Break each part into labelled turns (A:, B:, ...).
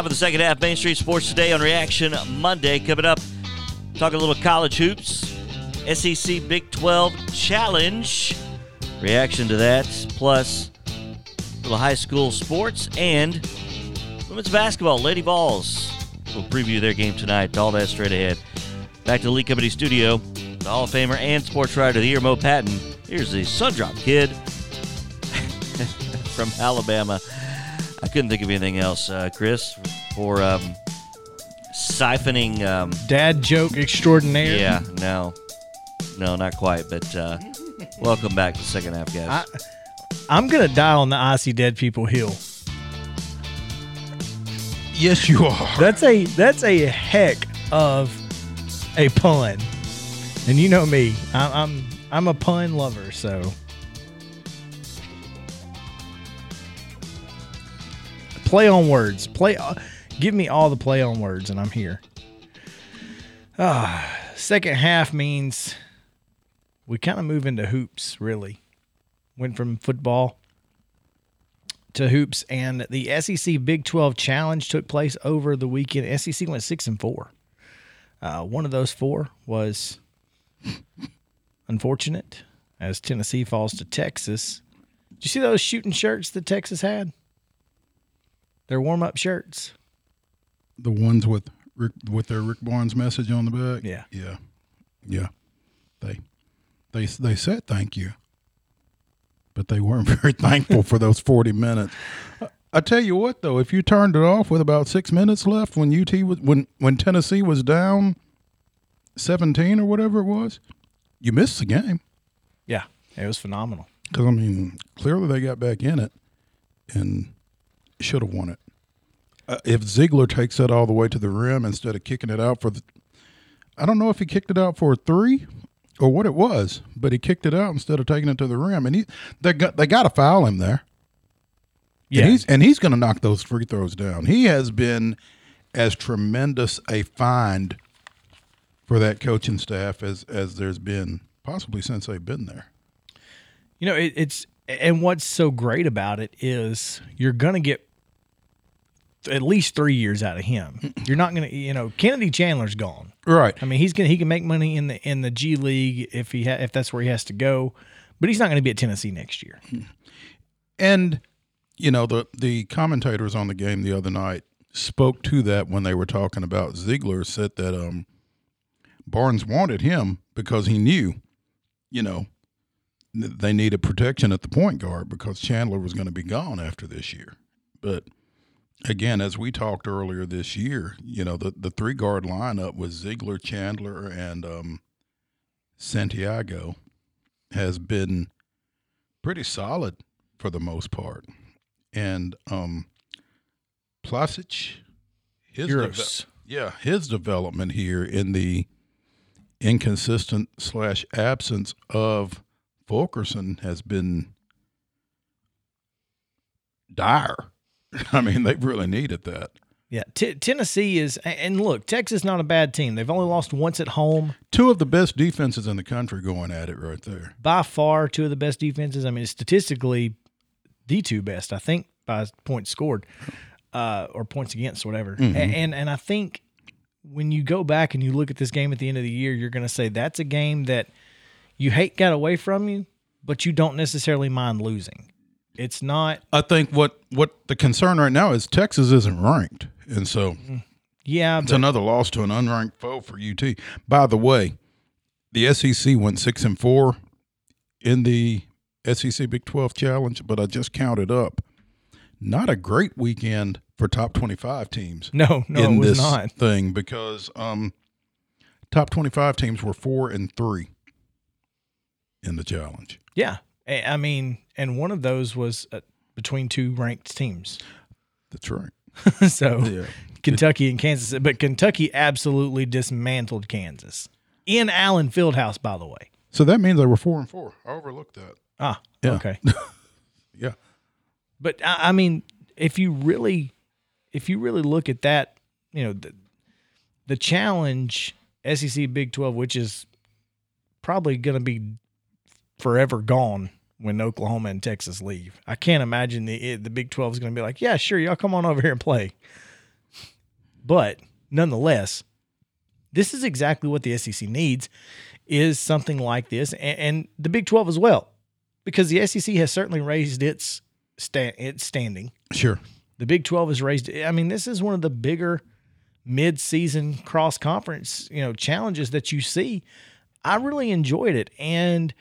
A: Time for the second half Main Street Sports Today on Reaction Monday. Coming up, talk a little college hoops, SEC Big 12 Challenge. Reaction to that, plus a little high school sports and women's basketball. Lady Vols. We'll preview their game tonight. All that straight ahead. Back to the Lee Company studio. The Hall of Famer and Sports Writer of the Year, Mo Patton. Here's the Sundrop Kid from Alabama. I couldn't think of anything else, uh, Chris, for um, siphoning. Um,
B: Dad joke extraordinaire.
A: yeah, no, no, not quite. But uh, welcome back to second half, guys.
B: I, I'm gonna die on the icy dead people hill.
C: Yes, you are.
B: That's a that's a heck of a pun, and you know me. I, I'm I'm a pun lover, so play on words. Play, uh, give me all the play on words, and I'm here. Ah, second half means we kind of move into hoops. Really, went from football to hoops, and the SEC Big 12 Challenge took place over the weekend. SEC went six and four. Uh, one of those four was unfortunate as Tennessee falls to Texas. Did you see those shooting shirts that Texas had? Their warm up shirts.
C: The ones with Rick, with their Rick Barnes message on the back.
B: Yeah.
C: yeah, yeah. They they they said thank you, but they weren't very thankful for those forty minutes. I- I tell you what, though, if you turned it off with about six minutes left when UT was when when Tennessee was down seventeen or whatever it was, you missed the game.
B: Yeah, it was phenomenal.
C: Because I mean, clearly they got back in it and should have won it. Uh, if Zeigler takes that all the way to the rim instead of kicking it out for the, I don't know if he kicked it out for a three or what it was, but he kicked it out instead of taking it to the rim, and he they got they got to foul him there.
B: Yeah,
C: And he's and he's going to knock those free throws down. He has been as tremendous a find for that coaching staff as as there's been possibly since they've been there.
B: You know, it, it's and what's so great about it is you're gonna get at least three years out of him. You're not gonna, you know, Kennedy Chandler's gone.
C: Right.
B: I mean, he's gonna he can make money in the in the G League if he ha- if that's where he has to go, but he's not gonna be at Tennessee next year.
C: And you know the the commentators on the game the other night spoke to that when they were talking about Zeigler said that um Barnes wanted him because he knew, you know, they needed protection at the point guard because Chandler was going to be gone after this year. But again, as we talked earlier this year, you know, the the three guard lineup with Zeigler, Chandler, and um Santiago has been pretty solid for the most part. And um Plavsic, his yeah, his development here in the inconsistent slash absence of Fulkerson has been dire. I mean, they really needed that.
B: Yeah, T- Tennessee is, and look, Texas not a bad team. They've only lost once at home.
C: Two of the best defenses in the country going at it right there.
B: By far, two of the best defenses. I mean, statistically, the two best. I think by points scored, uh, or points against, whatever. A- And and I think when you go back and you look at this game at the end of the year, you're going to say that's a game that you hate got away from you, but you don't necessarily mind losing. It's not.
C: I think what what the concern right now is Texas isn't ranked, and so
B: Yeah,
C: It's
B: but
C: another loss to an unranked foe for UT. By the way, the SEC went six and four in the SEC Big Twelve Challenge, but I just counted up. Not a great weekend for top twenty-five teams
B: no, no,
C: in
B: it was
C: this
B: not.
C: thing because um, top twenty-five teams were four and three in the challenge.
B: Yeah, I mean, and one of those was uh, between two ranked teams.
C: That's right.
B: so
C: Yeah.
B: Kentucky and Kansas, but Kentucky absolutely dismantled Kansas in Allen Fieldhouse, by the way.
C: So that means they were four and four. I overlooked that.
B: Ah,
C: Yeah.
B: okay.
C: Yeah.
B: But I, I mean, if you really, if you really look at that, you know, the, the challenge SEC Big Twelve, which is probably going to be forever gone when Oklahoma and Texas leave. I can't imagine the it- the Big Twelve is going to be like, yeah, sure, y'all come on over here and play. But nonetheless, this is exactly what the SEC needs is something like this and, and the Big 12 as well. Because the SEC has certainly raised its sta- its standing.
C: Sure.
B: The Big 12 has raised I mean, this is one of the bigger mid-season cross conference, you know, challenges that you see. I really enjoyed it and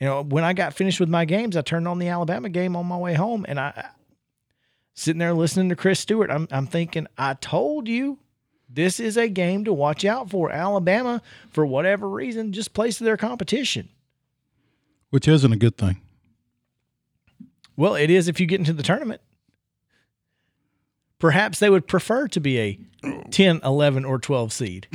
B: you know, when I got finished with my games, I turned on the Alabama game on my way home and I sitting there listening to Chris Stewart, I'm I'm thinking, I told you this is a game to watch out for. Alabama, for whatever reason, just plays to their competition.
C: Which isn't a good thing.
B: Well, it is if you get into the tournament. Perhaps they would prefer to be a 10, 11, or 12 seed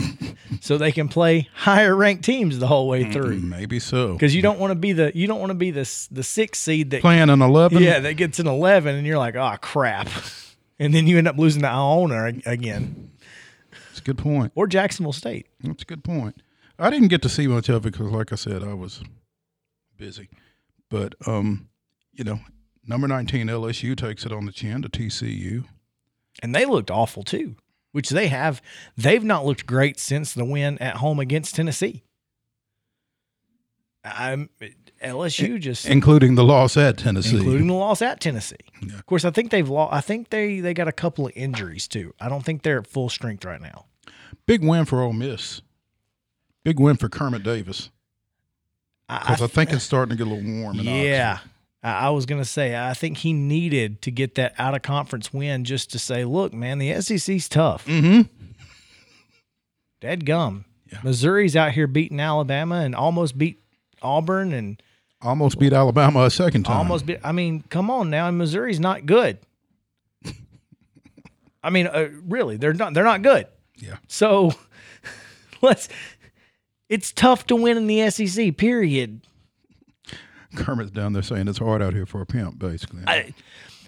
B: so they can play higher ranked teams the whole way through.
C: Maybe so.
B: Because you don't want to be the you don't want to be the the sixth seed that
C: Playing an 11?
B: yeah that gets an eleven and you're like oh crap, and then you end up losing to Iona again
C: That's a good point.
B: or Jacksonville State.
C: That's a good point. I didn't get to see much of it because, like I said, I was busy. But, um, you know, number 19 LSU takes it on the chin to TCU.
B: And they looked awful too, which they have. They've not looked great since the win at home against Tennessee. I'm LSU just
C: including the loss at Tennessee.
B: including the loss at Tennessee.
C: Yeah.
B: Of course, I think they've lost. I think they they got a couple of injuries too. I don't think they're at full strength right now.
C: Big win for Ole Miss. Big win for Kermit Davis
B: I,
C: because I, think it's starting to get a little warm. In
B: yeah. I I was gonna say I think he needed to get that out of conference win just to say, look, man, the SEC's tough.
C: Mm-hmm.
B: Dead gum.
C: Yeah.
B: Missouri's out here beating Alabama and almost beat Auburn and
C: Almost beat Alabama a second time.
B: almost beat. I mean, come on now, and Missouri's not good. I mean, uh, really, they're not. They're not good.
C: Yeah.
B: So let's. It's tough to win in the SEC. Period.
C: Kermit's down there saying it's hard out here for a pimp, basically.
B: I,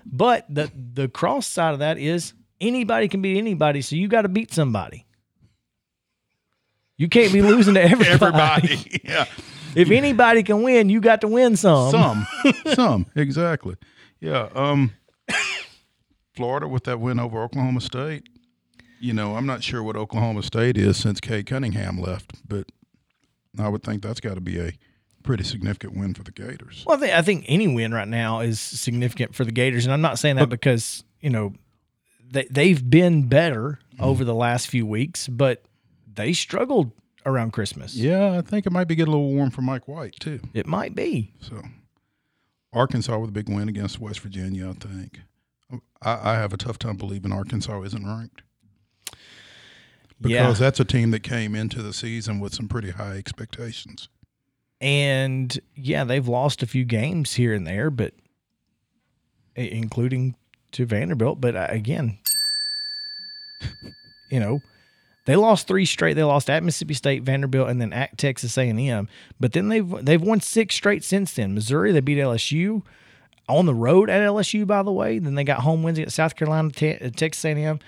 B: but the the cross side of that is anybody can beat anybody, so you got to beat somebody. You can't be losing to everybody.
C: Everybody. yeah.
B: If anybody can win, you got to win some.
C: Some. Some. Exactly. Yeah. Um Florida with that win over Oklahoma State. You know, I'm not sure what Oklahoma State is since Cade Cunningham left, but I would think that's got to be a pretty significant win for the Gators.
B: Well, I think, I think any win right now is significant for the Gators, and I'm not saying that because you know they they've been better mm-hmm. over the last few weeks, but they struggled around Christmas.
C: Yeah, I think it might be getting a little warm for Mike White too.
B: It might be.
C: So Arkansas with a big win against West Virginia, I think. I, I have a tough time believing Arkansas isn't ranked. Because
B: yeah,
C: that's a team that came into the season with some pretty high expectations.
B: And yeah, they've lost a few games here and there, but including to Vanderbilt. But uh, again, you know, they lost three straight. They lost at Mississippi State, Vanderbilt, and then at Texas A and M. But then they've they've won six straight since then. Missouri, they beat LSU on the road at LSU, by the way. Then they got home wins at South Carolina, uh, Texas A and M,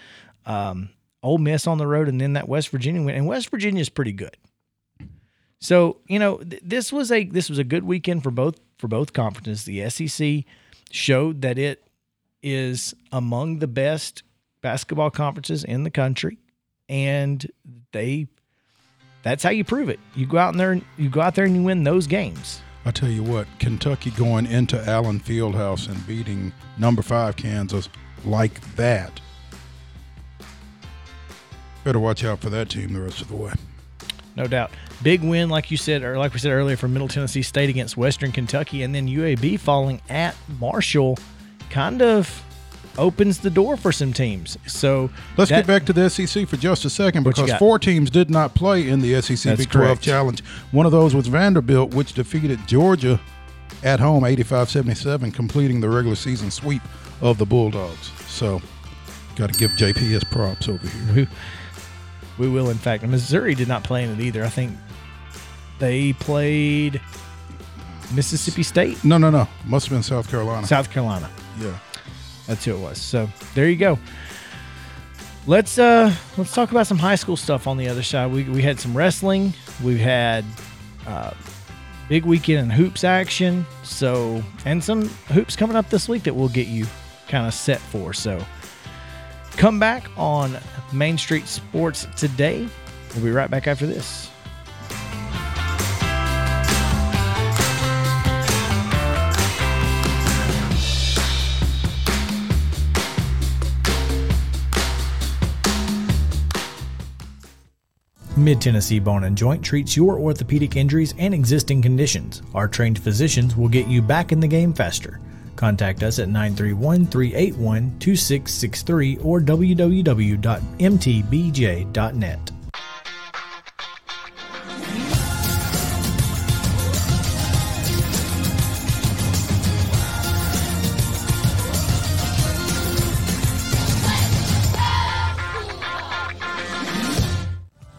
B: um, Ole Miss on the road, and then that West Virginia win. And West Virginia is pretty good. So you know th- this was a this was a good weekend for both for both conferences. The SEC showed that it is among the best basketball conferences in the country, and they that's how you prove it. You go out there and you go out there and you win those games.
C: I tell you what, Kentucky going into Allen Fieldhouse and beating number five Kansas like that. Better watch out for that team the rest of the way.
B: No doubt. Big win, like you said, or like we said earlier, for Middle Tennessee State against Western Kentucky, and then UAB falling at Marshall kind of opens the door for some teams. So
C: Let's
B: that-
C: get back to the SEC for just a second because four teams did not play in the SEC Big 12
B: correct.
C: Challenge. One of those was Vanderbilt, which defeated Georgia at home 85 77, completing the regular season sweep of the Bulldogs. So, got to give JP his props over here.
B: We, we will, in fact. Missouri did not play in it either. I think they played Mississippi State,
C: No, no, no. Must have been South Carolina.
B: South Carolina.
C: yeah.
B: That's who it was. So there you go. Let's uh let's talk about some high school stuff on the other side. We we had some wrestling. We've had uh, big weekend in hoops action. So and some hoops coming up this week that we'll get you kind of set for. So come back on Main Street Sports today. We'll be right back after this. Mid Tennessee Bone and Joint treats your orthopedic injuries and existing conditions. Our trained physicians will get you back in the game faster. Contact us at 931 381 2663 or www.mtbj.net.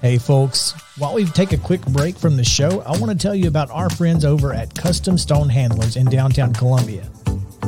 B: Hey folks, while we take a quick break from the show, I want to tell you about our friends over at Custom Stone Handlers in downtown Columbia.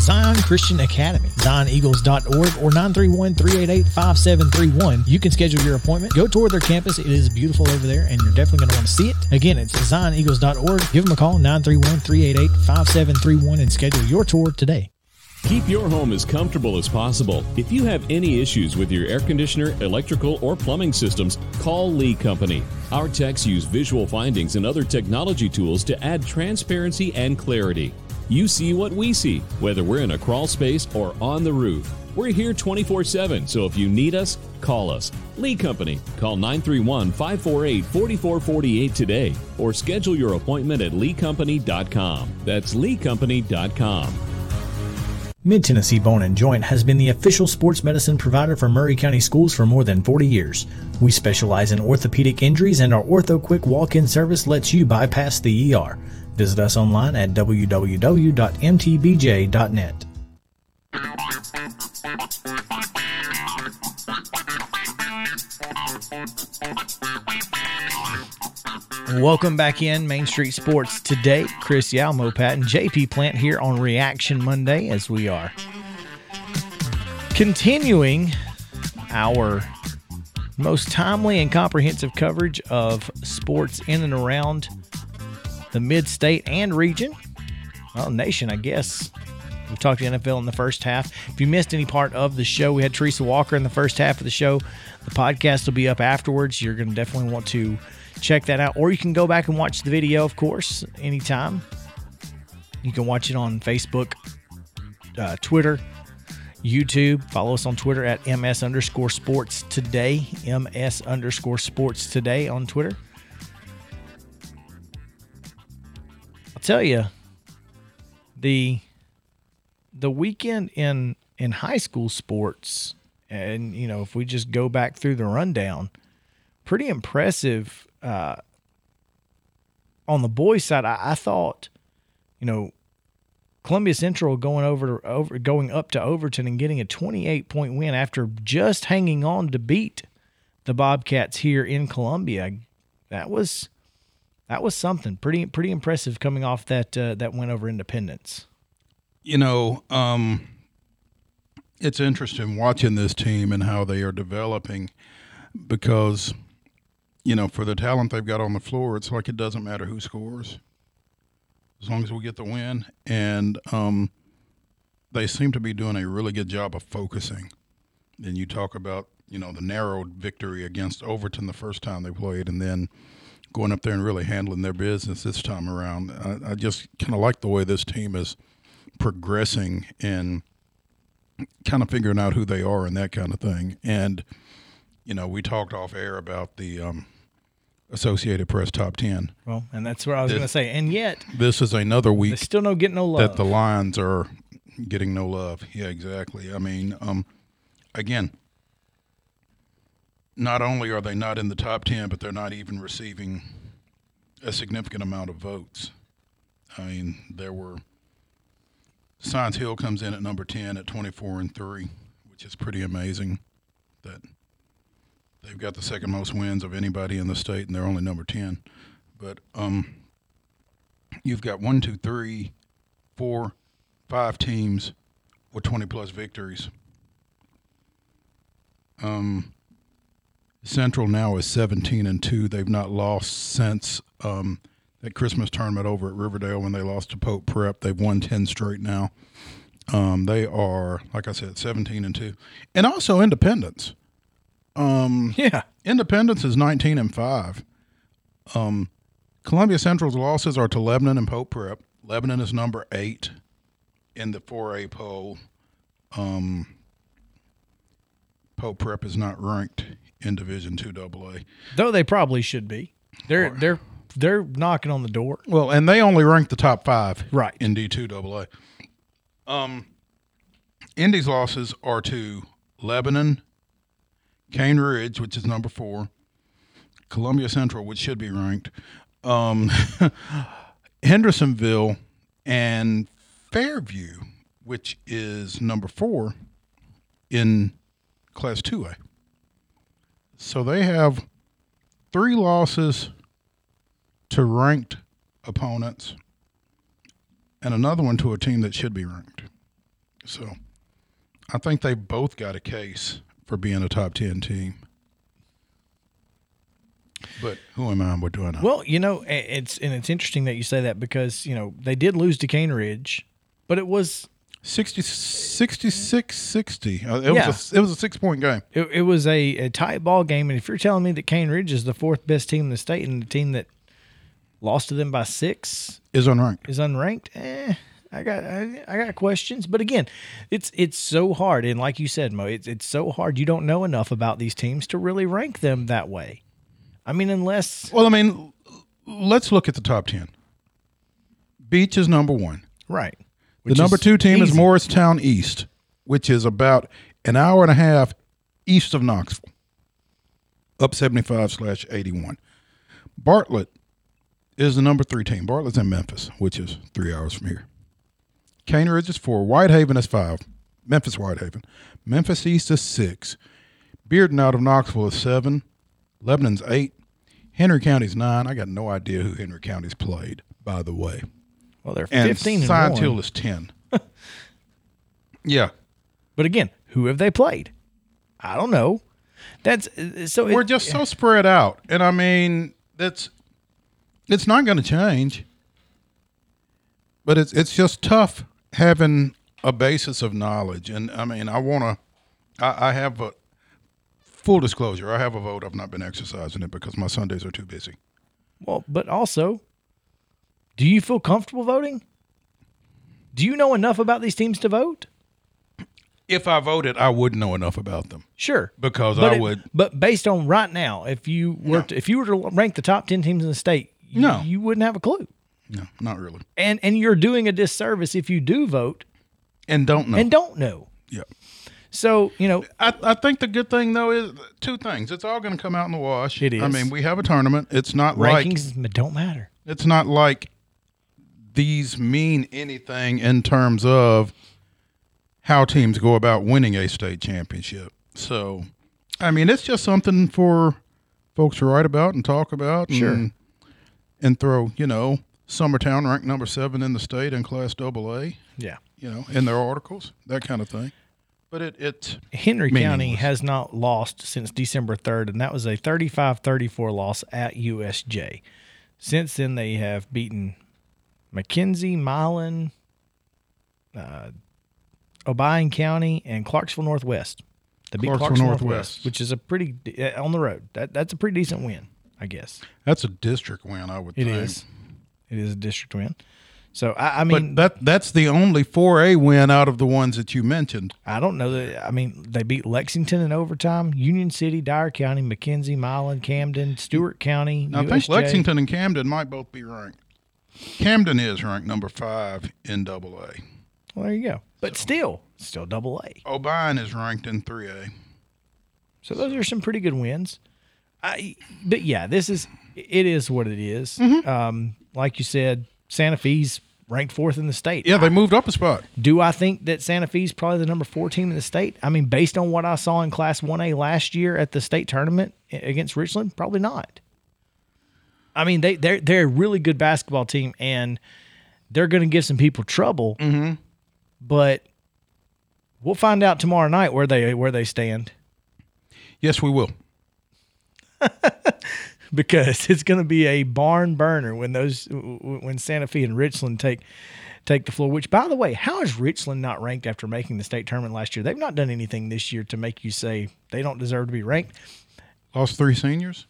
B: Zion Christian Academy, ZionEagles.org, or 931 388 5731. You can schedule your appointment. Go tour their campus. It is beautiful over there, and you're definitely going to want to see it. Again, it's ZionEagles.org. Give them a call, 931 388 5731, and schedule your tour today.
D: Keep your home as comfortable as possible. If you have any issues with your air conditioner, electrical, or plumbing systems, call Lee Company. Our techs use visual findings and other technology tools to add transparency and clarity. You see what we see, whether we're in a crawl space or on the roof. We're here 24 7, so if you need us, call us. Lee Company. Call 931 548 4448 today or schedule your appointment at leecompany.com. That's leecompany.com.
B: Mid Tennessee Bone and Joint has been the official sports medicine provider for Maury County Schools for more than 40 years. We specialize in orthopedic injuries, and our Ortho Quick walk in service lets you bypass the ER. Visit us online at www.mtbj.net. Welcome back in Main Street Sports today. Chris Yalmo, Pat, and JP Plant here on Reaction Monday as we are continuing our most timely and comprehensive coverage of sports in and around the mid state and region. Well, nation, I guess. We talked to NFL in the first half. If you missed any part of the show, we had Teresa Walker in the first half of the show. The podcast will be up afterwards. You're going to definitely want to check that out. Or you can go back and watch the video, of course, anytime. You can watch it on Facebook, uh, Twitter, YouTube. Follow us on Twitter at ms underscore sports today. ms underscore sports today on Twitter. Tell you, the the weekend in in high school sports, and you know, if we just go back through the rundown, pretty impressive. Uh, on the boys' side, I, I thought, you know, Columbia Central going over over going up to Overton and getting a 28 point win after just hanging on to beat the Bobcats here in Columbia. That was that was something pretty pretty impressive coming off that uh, that win over Independence.
C: You know, um, it's interesting watching this team and how they are developing because, you know, for the talent they've got on the floor, it's like it doesn't matter who scores as long as we get the win. And um, they seem to be doing a really good job of focusing. And you talk about, you know, the narrowed victory against Overton the first time they played, and then going up there and really handling their business this time around. I, I just kind of like the way this team is progressing and kind of figuring out who they are and that kind of thing. And, you know, we talked off air about the um, Associated Press top 10.
B: Well, and that's what I was going to say. And yet,
C: This is another week
B: still no getting no love.
C: that the Lions are getting no love. Yeah, exactly. I mean, um, again, not only are they not in the top 10, but they're not even receiving a significant amount of votes. I mean, there were Science Hill comes in at number 10 at 24 and 3, which is pretty amazing that they've got the second most wins of anybody in the state and they're only number 10. But um, you've got one, two, three, four, five teams with 20 plus victories. Um, Central now is 17 and 2. They've not lost since um, that Christmas tournament over at Riverdale when they lost to Pope Prep. They've won 10 straight now. Um, they are, like I said, 17 and 2. And also Independence. Um,
B: Yeah.
C: Independence is 19 and 5. Um, Columbia Central's losses are to Lebanon and Pope Prep. Lebanon is number 8 in the 4A poll. Um, Pope Prep is not ranked in Division 2 AA.
B: Though they probably should be. They're they're they're knocking on the door.
C: Well, and they only rank the top 5
B: Right.
C: in D2 AA. Um, Indy's losses are to Lebanon, Cane Ridge, which is number four, Columbia Central, which should be ranked, um, Hendersonville, and Fairview, which is number four in Class 2A. So they have three losses to ranked opponents and another one to a team that should be ranked. So I think they both got a case for being a top 10 team. But who am I? What do I know?
B: Well, you know, it's and it's interesting that you say that because you know they did lose to Cane Ridge, but it was
C: 60, 66 60. Uh, it,
B: Yeah.
C: was a, it was a six point game.
B: it, it was a, a tight ball game, and if you're telling me that Cane Ridge is the fourth best team in the state and the team that lost to them by six
C: Is unranked.
B: is unranked, eh, I got I, I got questions. But again, it's it's so hard, and like you said, Mo, it's it's so hard. You don't know enough about these teams to really rank them that way. I mean, unless
C: Well, I mean, let's look at the top 10. Beech is number one.
B: right.
C: The number two team is. Morristown East, which is about an hour and a half east of Knoxville, up 75 slash 81. Bartlett is the number three team. Bartlett's in Memphis, which is three hours from here. Cane Ridge is four. Whitehaven is five. Memphis Whitehaven. Memphis East is six. Bearden out of Knoxville is seven. Lebanon's eight. Henry County's nine. I got no idea who Henry County's played, by the way
B: Well, they're
C: and
B: fifteen and
C: Science
B: one.
C: Hill is ten. yeah,
B: But again, who have they played? I don't know. That's so.
C: we're
B: it-
C: just so spread out, and I mean that's it's not going to change. But it's it's just tough having a basis of knowledge, and I mean I want to. I, I have a full disclosure. I have a vote. I've not been exercising it because my Sundays are too busy.
B: well, but also, do you feel comfortable voting? Do you know enough about these teams to vote?
C: If I voted, I wouldn't know enough about them
B: Sure,
C: because
B: but
C: I
B: it-
C: would.
B: But based on right now, if you were
C: No.
B: to, if you were to rank the top ten teams in the state, you,
C: No.
B: you wouldn't have a clue.
C: No, not really,
B: And and you're doing a disservice if you do vote
C: and don't know.
B: and don't know.
C: yeah.
B: So you know,
C: I, I think the good thing though is two things. It's all going to come out in the wash.
B: It
C: I mean, we have a tournament. It's not like
B: rankings don't matter.
C: it's not like these mean anything in terms of how teams go about winning a state championship. So, I mean, it's just something for folks to write about and talk about.
B: Sure.
C: And, and throw, you know, Summertown ranked number seven in the state in Class Double A,
B: Yeah.
C: you know, in their articles, that kind of thing. But it, it
B: Henry County has not lost since December 3rd, and that was a 35 34 loss at USJ. Since then, they have beaten McKenzie, Milan, uh, Obion County, and Clarksville Northwest. They beat
C: Clarksville
B: Clarksville
C: Northwest.
B: Northwest, which is a pretty, uh, on the road. That, that's a pretty decent win, I guess.
C: that's a district win, I would
B: It
C: think.
B: is. It is a district win. So, I, I
C: But that that's the only 4A win out of the ones that you mentioned.
B: I don't know that. I mean, they beat Lexington in overtime, Union City, Dyer County, McKenzie, Milan, Camden, Stewart County.
C: I think Lexington and Camden might both be ranked. Camden is ranked number five in Double A.
B: Well, there you go. But still, still double A.
C: O'Brien is ranked in 3A.
B: So those are some pretty good wins. I, but yeah, this is it is what it is.
C: Mm-hmm.
B: Um, like you said, Santa Fe's ranked fourth in the state.
C: Yeah, they moved up a spot.
B: Do I think that Santa Fe's probably the number four team in the state? I mean, based on what I saw in Class 1A last year at the state tournament against Richland, probably not. I mean, they they're they're a really good basketball team, and they're going to give some people trouble. Mm-hmm. But we'll find out tomorrow night where they where they stand
C: Yes, we will.
B: because it's going to be a barn burner when those when Santa Fe and Richland take take the floor. Which, by the way, how is Richland not ranked after making the state tournament last year? They've not done anything this year to make you say they don't deserve to be ranked.
C: Lost three seniors.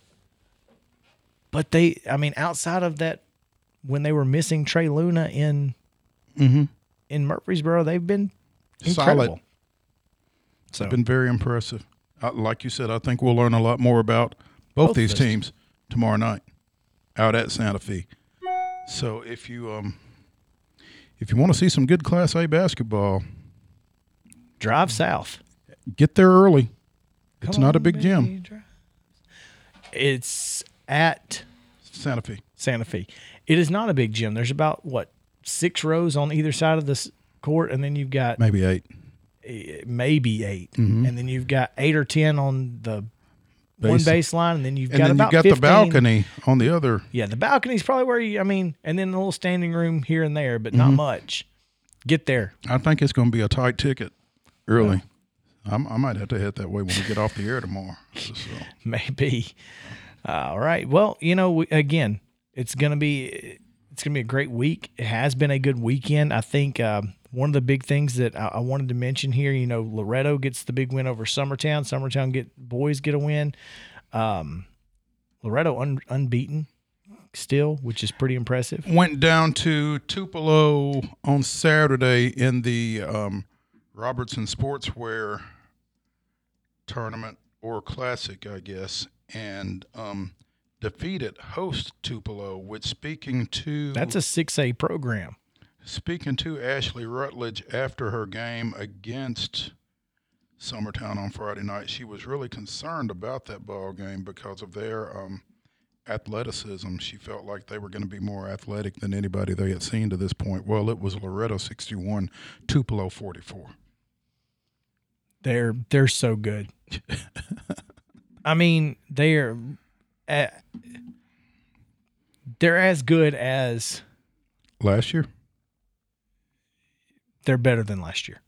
B: But they, I mean, outside of that, when they were missing Trey Luna in
C: Mm-hmm.
B: in Murfreesboro, they've been
C: Solid.
B: incredible. So
C: Been very impressive. Uh, like you said, I think we'll learn a lot more about both,
B: Both
C: these
B: those
C: teams tomorrow night out at Santa Fe. So if you um if you want to see some good Class A basketball,
B: drive south.
C: get there early. It's not a
B: on,
C: big gym.
B: drive- It's at
C: Santa Fe.
B: Santa Fe. It is not a big gym. There's about what six rows on either side of this court, and then you've got
C: Maybe eight.
B: eh, maybe 8
C: Mm-hmm.
B: and then you've got eight or ten on the one baseline, and then you've
C: And
B: got
C: then
B: about
C: you've got
B: 15.
C: the balcony on the other.
B: Yeah, the balcony's probably where you. I mean, and then a little standing room here and there, but
C: Mm-hmm.
B: not much. Get there.
C: I think it's going to be a tight ticket early. I'm, I might have to head that way when we get off the air tomorrow. So,
B: Maybe. All right. Well, you know, we, again, it's gonna be it's gonna be a great week. It has been a good weekend. I think um, one of the big things that I, I wanted to mention here, you know, Loretto gets the big win over Summertown. Summertown get boys get a win. Um, Loretto un, unbeaten still, which is pretty impressive.
C: went down to Tupelo on Saturday in the um, Robertson Sportswear tournament or classic, I guess, and um, defeated host Tupelo. with speaking to
B: That's a six A program.
C: speaking to Ashley Rutledge after her game against Summertown on Friday night, she was really concerned about that ball game because of their um, athleticism. She felt like they were going to be more athletic than anybody they had seen to this point. Well, it was Loretto 61, Tupelo 44.
B: They're they're so good. I mean, they're uh, they're as good as
C: Last year,
B: they're better than last year.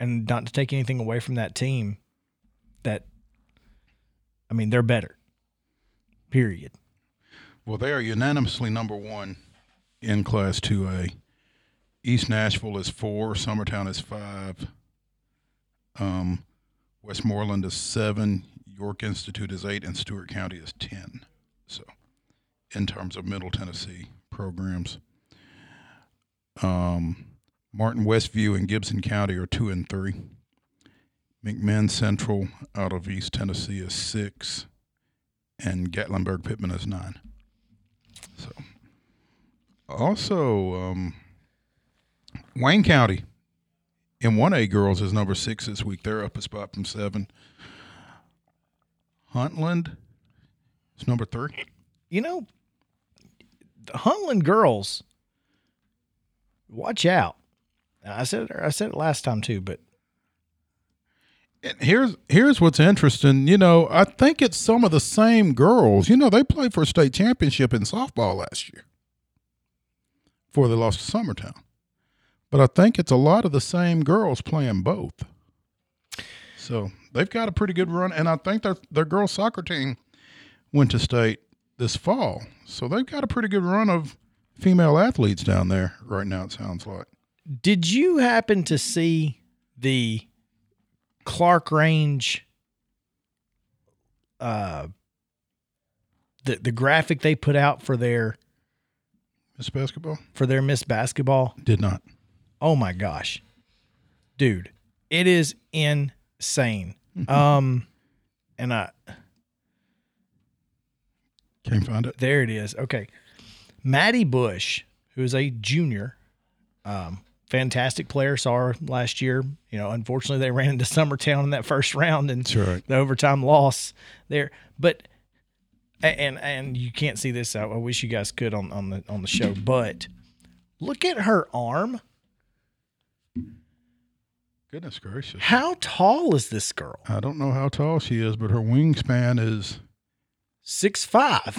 B: And not to take anything away from that team, that I mean, they're better. Period.
C: well, they are unanimously number one in Class 2A. East Nashville is four, Summertown is five, um, Westmoreland is seven, York Institute is eight, and Stewart County is 10. So, in terms of Middle Tennessee programs, um, Martin Westview and Gibson County are two and three. McMinn Central out of East Tennessee is six, and Gatlinburg Pittman is nine. So, also, um, Wayne County in 1A girls is number six this week. They're up a spot from seven. Huntland is number three.
B: You know, the Huntland girls, watch out. I said it, I said it last time too, but
C: And here's here's what's interesting. You know, I think it's some of the same girls. You know, they played for a state championship in softball last year before they lost to Summertown. But I think it's a lot of the same girls playing both. So they've got a pretty good run, and I think their their girls soccer team went to state this fall. So they've got a pretty good run of female athletes down there right now. It sounds like.
B: Did you happen to see the Clark Range uh the the graphic they put out for their
C: Miss basketball
B: for their Miss Basketball?
C: did not.
B: Oh my gosh. Dude, it is insane. um and I
C: Can't find it.
B: There it is. Okay. Maddie Bush, who is a junior, um, fantastic player, saw her last year. You know, unfortunately, they ran into Summertown in that first round and
C: right.
B: the overtime loss there. But and and you can't see this. I, I wish you guys could on on the on the show. But Look at her arm.
C: Goodness gracious.
B: How tall is this girl?
C: I don't know how tall she is, but her wingspan is
B: Six five,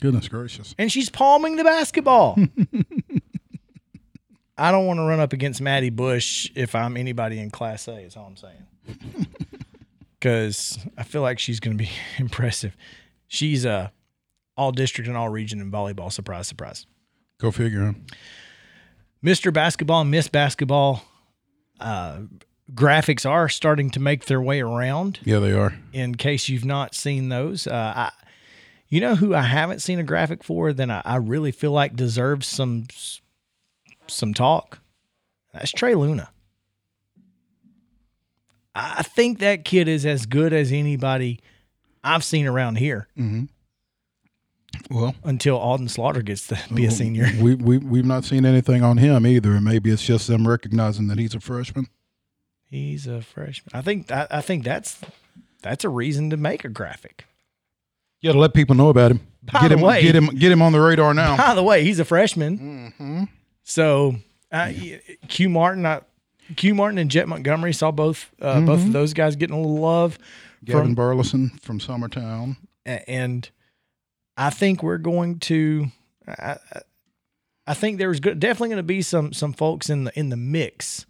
C: goodness gracious.
B: and she's palming the basketball. I don't want to run up against Maddie Bush if I'm anybody in Class A. Is all I'm saying. Because I feel like she's going to be impressive. She's a all district and all region in volleyball. Surprise, surprise.
C: Go figure. Huh?
B: Mr. Basketball and Miss Basketball uh, graphics are starting to make their way around.
C: Yeah, they are.
B: In case you've not seen those, uh, I, you know who I haven't seen a graphic for that I, I really feel like deserves some some talk. That's Trey Luna. I think that kid is as good as anybody I've seen around here
C: Well,
B: until Alden Slaughter gets to be a senior.
C: we we we've not seen anything on him either, and maybe it's just them recognizing that he's a freshman.
B: He's a freshman. I think I, I think that's that's a reason to make a graphic.
C: Yeah, to let people know about him.
B: By
C: get him,
B: way-
C: get him, get him on the radar now.
B: By the way, he's a freshman. So uh, Q Martin, I, Q Martin and Jet Montgomery saw both uh, both of those guys getting a little love
C: Gavin
B: from,
C: Burleson from Summertown.
B: and I think we're going to. I, I- think there's good, definitely going to be some some folks in the in the mix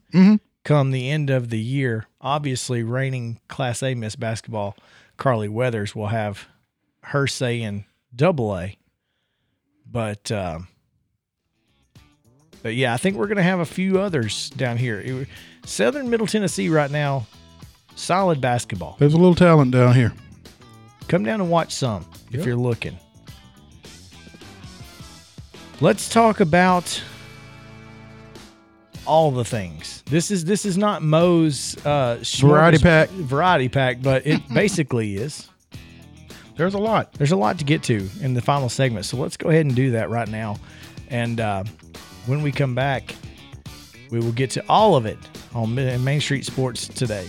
B: come the end of the year. Obviously, reigning Class A Miss Basketball Carly Weathers will have her say in Double A, but um, but yeah, I think we're going to have a few others down here. Southern Middle Tennessee right now, solid basketball.
C: There's a little talent down here.
B: Come down and watch some if you're looking. Let's talk about all the things. This is this is not Moe's uh,
C: Variety pack.
B: variety pack, but it basically is.
C: There's a lot.
B: There's a lot to get to in the final segment, so let's go ahead and do that right now. And uh, when we come back, we will get to all of it on Main Street Sports today.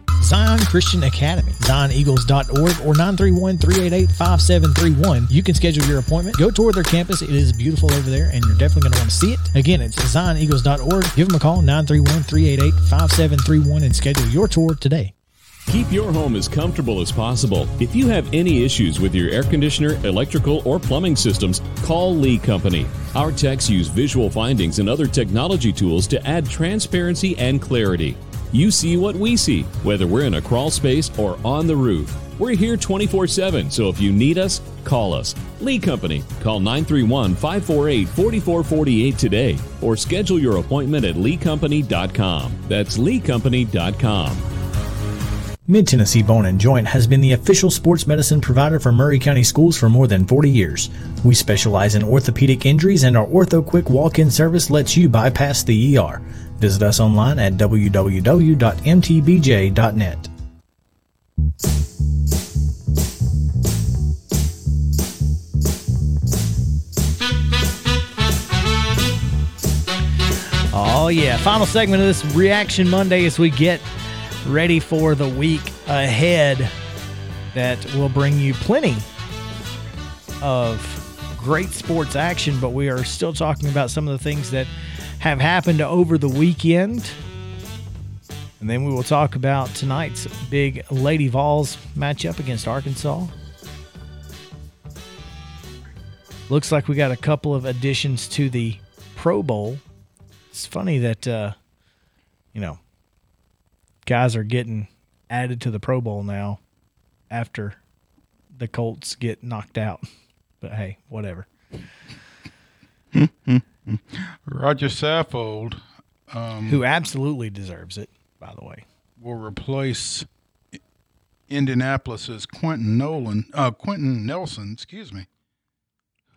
B: Zion Christian Academy, zioneagles.org or 931-388-5731. You can schedule your appointment. Go tour their campus. It is beautiful over there and you're definitely going to want to see it. Again, it's zioneagles.org. Give them a call, 931-388-5731 and schedule your tour today.
D: Keep your home as comfortable as possible. If you have any issues with your air conditioner, electrical, or plumbing systems, call Lee Company. Our techs use visual findings and other technology tools to add transparency and clarity. You see what we see, whether we're in a crawl space or on the roof. We're here 24 7, so if you need us, call us. Lee Company. Call 931 548 4448 today or schedule your appointment at leecompany.com. That's leecompany.com.
B: Mid Tennessee Bone and Joint has been the official sports medicine provider for Maury County Schools for more than 40 years. We specialize in orthopedic injuries, and our Ortho Quick walk in service lets you bypass the ER. Visit us online at www.mtbj.net. Oh, yeah. Final segment of this Reaction Monday as we get ready for the week ahead that will bring you plenty of great sports action, but we are still talking about some of the things that have happened over the weekend. And then we will talk about tonight's big Lady Vols matchup against Arkansas. Looks like we got a couple of additions to the Pro Bowl. It's funny that, uh, you know, guys are getting added to the Pro Bowl now after the Colts get knocked out. But hey, whatever.
C: Roger Saffold um,
B: Who absolutely deserves it, by the way.
C: will replace Indianapolis's Quentin Nolan, uh, Quenton Nelson. Excuse me.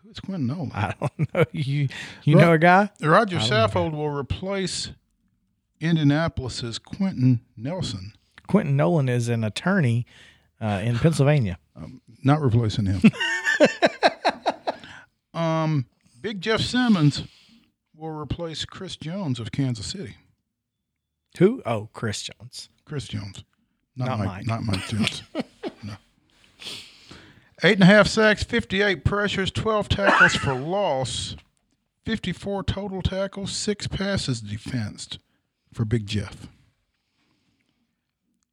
C: Who's Quentin Nolan?
B: I don't know. You you know a guy?
C: Roger
B: I don't know.
C: Saffold will replace Indianapolis's Quenton Nelson.
B: Quentin Nolan is an attorney uh, in Pennsylvania.
C: Not replacing him. um, Big Jeff Simmons will replace Chris Jones of Kansas City.
B: Who? Oh, Chris Jones.
C: Chris Jones, not,
B: Not
C: Mike,
B: Mike.
C: not Mike Jones. no. Eight and a half sacks, fifty-eight pressures, twelve tackles for loss, fifty-four total tackles, six passes defensed for Big Jeff.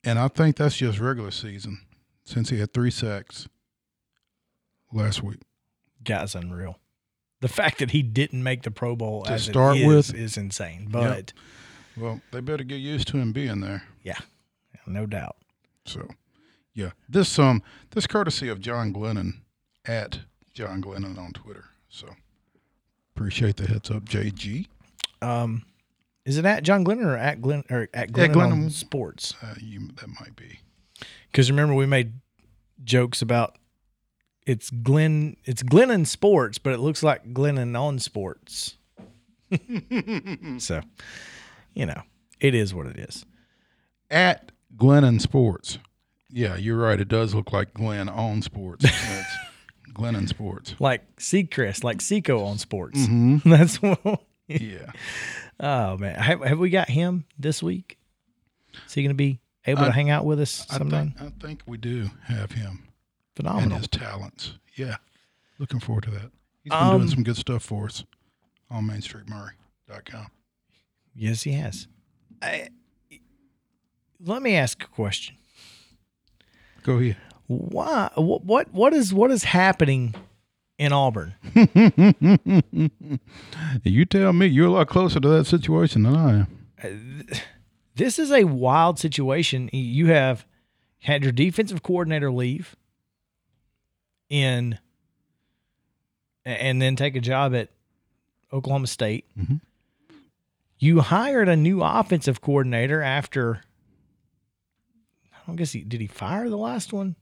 C: And I think that's just regular season, since he had three sacks last week.
B: Guy's unreal. The fact that he didn't make the Pro Bowl
C: To start
B: is,
C: with.
B: is insane. But
C: Well, they better get used to him being there.
B: yeah, no doubt.
C: So, yeah, this um this courtesy of John Glennon at John Glennon on Twitter. So, appreciate the heads up, JG.
B: Um, is it at John Glennon or at Glenn or at Glennon, on
C: Glennon.
B: Sports?
C: Uh, you that might be.
B: Because remember we made jokes about it's Glenn it's Glennon Sports, but it looks like Glennon on Sports. so, you know, it is what it is.
C: At Glennon Sports. Yeah, you're right. It does look like Glenn on Sports. That's Glennon Sports.
B: Like Seacrest, like Seco on Sports. Mm-hmm. That's what.
C: Yeah.
B: Oh man, have, have we got him this week? Is he going to be able to hang out with us
C: I
B: sometime?
C: think, I think we do have him and
B: Phenomenal.
C: his talents. Yeah. Looking forward to that. He's been
B: Um,
C: doing some good stuff for us on MainStreetMaury.com.
B: Yes, he has. I, let me ask a question.
C: Go ahead.
B: Why? What? What, what is what is happening in Auburn?
C: You tell me. You're a lot closer to that situation than I am.
B: This is a wild situation. You have had your defensive coordinator leave in and then take a job at Oklahoma State.
C: Mhm.
B: You hired a new offensive coordinator after I don't guess he did he fire the last one?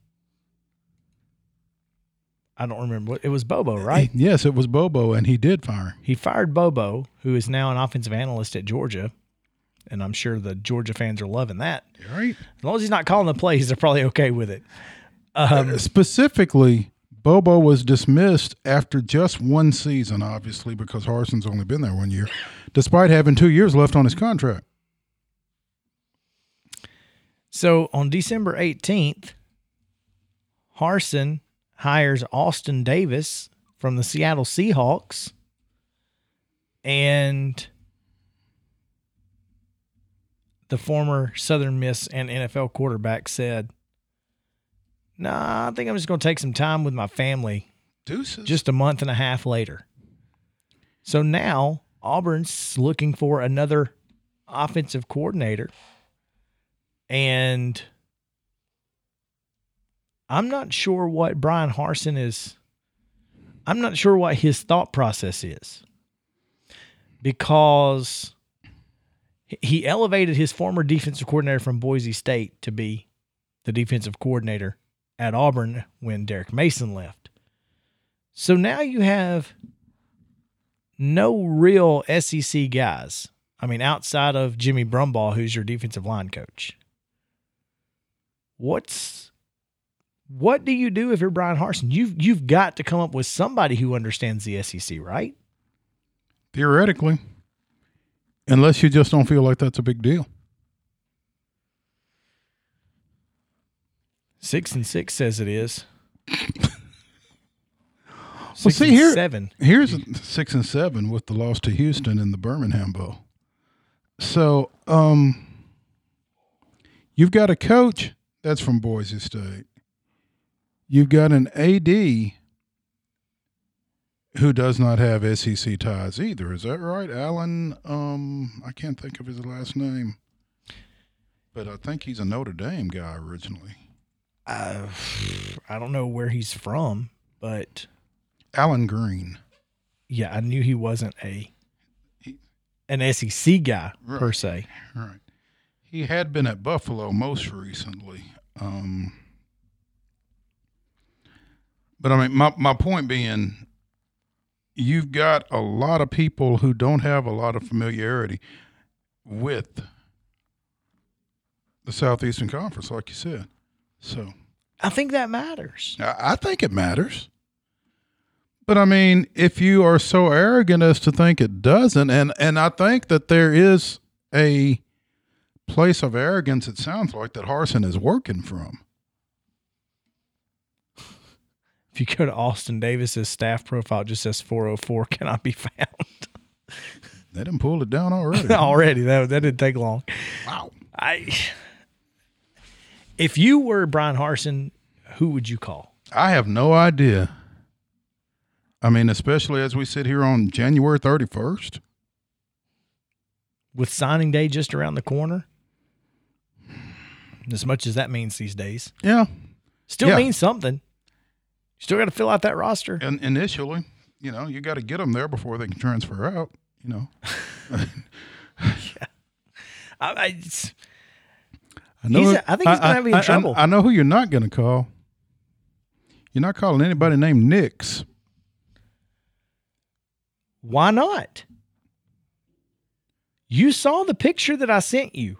B: I don't remember what it was Bobo, right?
C: Yes, it was Bobo, and he did fire.
B: He fired Bobo, who is now an offensive analyst at Georgia. And I'm sure the Georgia fans are loving that.
C: Right.
B: As long as he's not calling the plays, they're probably okay with it. Um,
C: Specifically, Bobo was dismissed after just one season, obviously, because Harsin's only been there one year, despite having two years left on his contract.
B: So on December 18th, Harsin hires Austin Davis from the Seattle Seahawks. And the former Southern Miss and NFL quarterback said, Nah, I think I'm just going to take some time with my family
C: Deuces.
B: just a month and a half later. So now Auburn's looking for another offensive coordinator. And I'm not sure what Bryan Harsin is. I'm not sure what his thought process is. Because he elevated his former defensive coordinator from Boise State to be the defensive coordinator at Auburn when Derek Mason left. So now you have no real SEC guys. I mean, outside of Jimmy Brumbaugh, who's your defensive line coach. What's what do you do if you're Bryan Harsin? You've you've got to come up with somebody who understands the SEC, right?
C: Theoretically. Unless you just don't feel like that's a big deal.
B: Six and six says it is.
C: Well, see here,
B: seven.
C: here's six and seven with the loss to Houston in the Birmingham Bowl. So, um, you've got a coach that's from Boise State. You've got an AD who does not have SEC ties either. Is that right, Allen? Um, I can't think of his last name, but I think he's a Notre Dame guy originally.
B: I don't know where he's from, but
C: Allen Greene.
B: yeah, I knew he wasn't a an SEC guy per se.
C: Right. He had been at Buffalo most recently. Um, but I mean, my, my point being, you've got a lot of people who don't have a lot of familiarity with the Southeastern Conference, like you said. So
B: I think that matters.
C: I, I think it matters. But I mean, if you are so arrogant as to think it doesn't, and and I think that there is a place of arrogance. It sounds like that Harsin is working from.
B: If you go to Austin Davis's staff profile, it just says 404 cannot be found.
C: They didn't pull it down already.
B: Already, that that didn't take long.
C: Wow.
B: I, if you were Bryan Harsin, who would you call?
C: I have no idea. I mean, especially as we sit here on January thirty first.
B: With signing day just around the corner, as much as that means these days,
C: Yeah.
B: still
C: Yeah.
B: means something. You still got to fill out that roster.
C: And initially, you know, you got to get them there before they can transfer out. You know.
B: I, I, it's-
C: I know.
B: He's-
C: who-
B: I think he's gonna be in
C: I-
B: trouble.
C: I, know who you're not going to call. You're not calling anybody named Nix.
B: why not? You saw the picture that I sent you.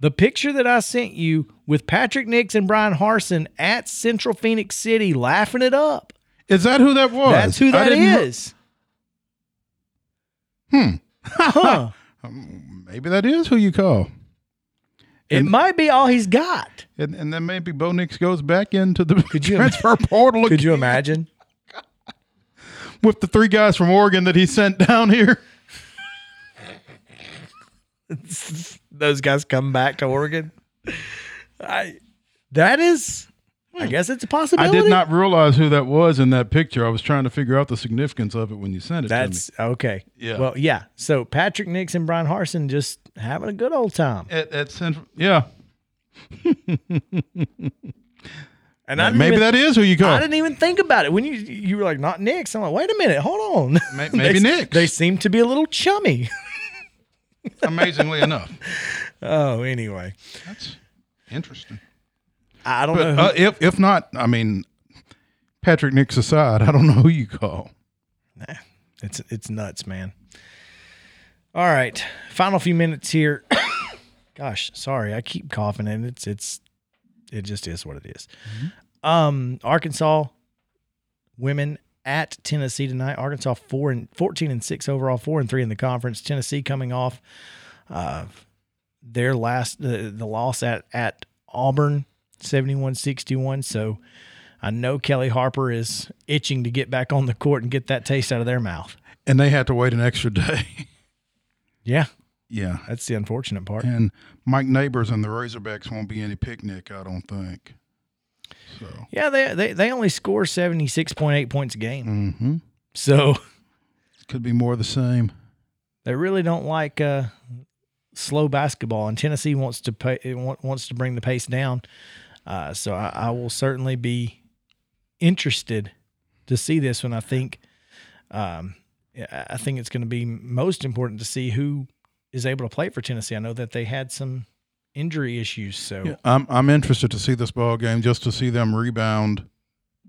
B: The picture that I sent you with Patrick Nix and Bryan Harsin at Central Phoenix City laughing it up.
C: Is that who that was?
B: That's who that is.
C: Hmm.
B: Huh.
C: Um, maybe that is who you call.
B: It might be all he's got.
C: And, and then maybe Bo Nix goes back into the transfer portal
B: Could you imagine?
C: with the three guys from Oregon that he sent down here.
B: Those guys come back to Oregon. I that is I guess it's a possibility.
C: I did not realize who that was in that picture. I was trying to figure out the significance of it when you sent it
B: That's okay.
C: Yeah.
B: Well, yeah. So Patrick Nix and Bryan Harsin just having a good old time.
C: At, at Central, yeah.
B: And I
C: Maybe
B: even,
C: that is who you
B: got.
C: I
B: didn't even think about it when you you were like not Nix. I'm like, wait a minute, hold on.
C: May- maybe
B: they,
C: Nix.
B: They seem to be a little chummy.
C: Amazingly enough,
B: oh, anyway,
C: that's interesting.
B: I don't know.
C: But
B: who-
C: uh, if if not, I mean, Patrick Nix aside, I don't know who you call.
B: It's it's nuts, man. All right, final few minutes here. Gosh, sorry, I keep coughing, and it's it's it just is what it is. Um, Arkansas women at Tennessee tonight. Arkansas four and fourteen and six overall, four and three in the conference. Tennessee coming off uh, their last the the loss at at Auburn, 71-61. So. I know Kellie Harper is itching to get back on the court and get that taste out of their mouth.
C: And they had to wait an extra day.
B: Yeah,
C: yeah.
B: that's the unfortunate part.
C: And Mike Neighbors and the Razorbacks won't be any picnic, I don't think. So,
B: Yeah, they they, they only score seventy six point eight points a game,
C: mm-hmm.
B: so
C: could be more of the same.
B: they really don't like uh, slow basketball. And Tennessee wants to pay wants to bring the pace down. Uh, so I, I will certainly be interested to see this one. I think, um, I think it's going to be most important to see who is able to play for Tennessee. I know that they had some injury issues, so
C: Yeah, I'm I'm interested to see this ball game just to see them rebound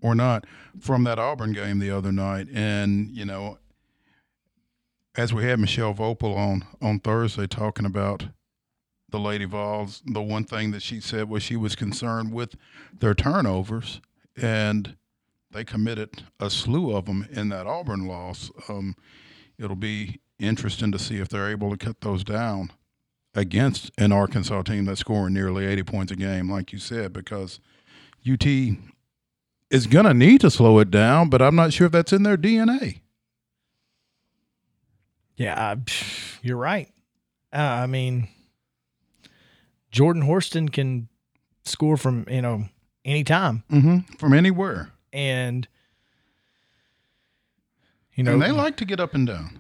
C: or not from that Auburn game the other night. And you know, as we had Michelle Voepel on on Thursday talking about the Lady Vols, the one thing that she said was she was concerned with their turnovers, and they committed a slew of them in that Auburn loss. Um, it'll be interesting to see if they're able to cut those down against an Arkansas team that's scoring nearly 80 points a game, like you said, because UT is going to need to slow it down, but I'm not sure if that's in their DNA.
B: Yeah, you're right. Uh, I mean, Jordan Horston can score from you know any time
C: mm-hmm. from anywhere,
B: and you know
C: and they like to get up and down.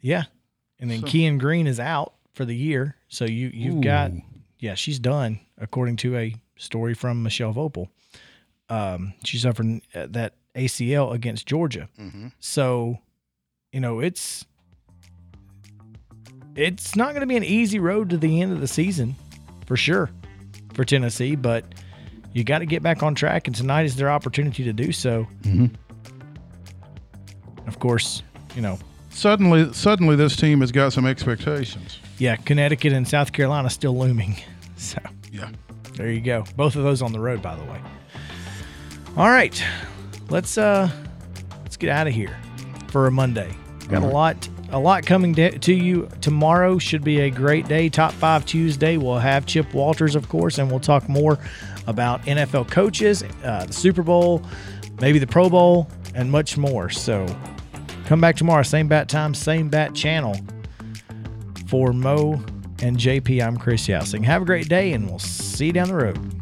B: Yeah, and then
C: So-
B: Keyen Green is out for the year, so you you've got yeah she's done according to a story from Michelle Voepel. Um, she suffered uh, that ACL against Georgia,
C: Mhm.
B: so you know it's it's not going to be an easy road to the end of the season for sure for Tennessee, but you got to get back on track, and tonight is their opportunity to do so.
C: Mhm.
B: Of course, you know
C: Suddenly, suddenly, this team has got some expectations.
B: yeah, Connecticut and South Carolina still looming. So
C: Yeah.
B: there you go. Both of those on the road, by the way. All right, let's uh let's get out of here for a Monday. Got a lot a lot coming to, you tomorrow. Should be a great day. Top five Tuesday. We'll have Chip Walters, of course, and we'll talk more about NFL coaches, uh, the Super Bowl, maybe the Pro Bowl, and much more. So come back tomorrow, same bat time, same bat channel. For Mo and JP, I'm Chris Yousing. Have a great day, and we'll see you down the road.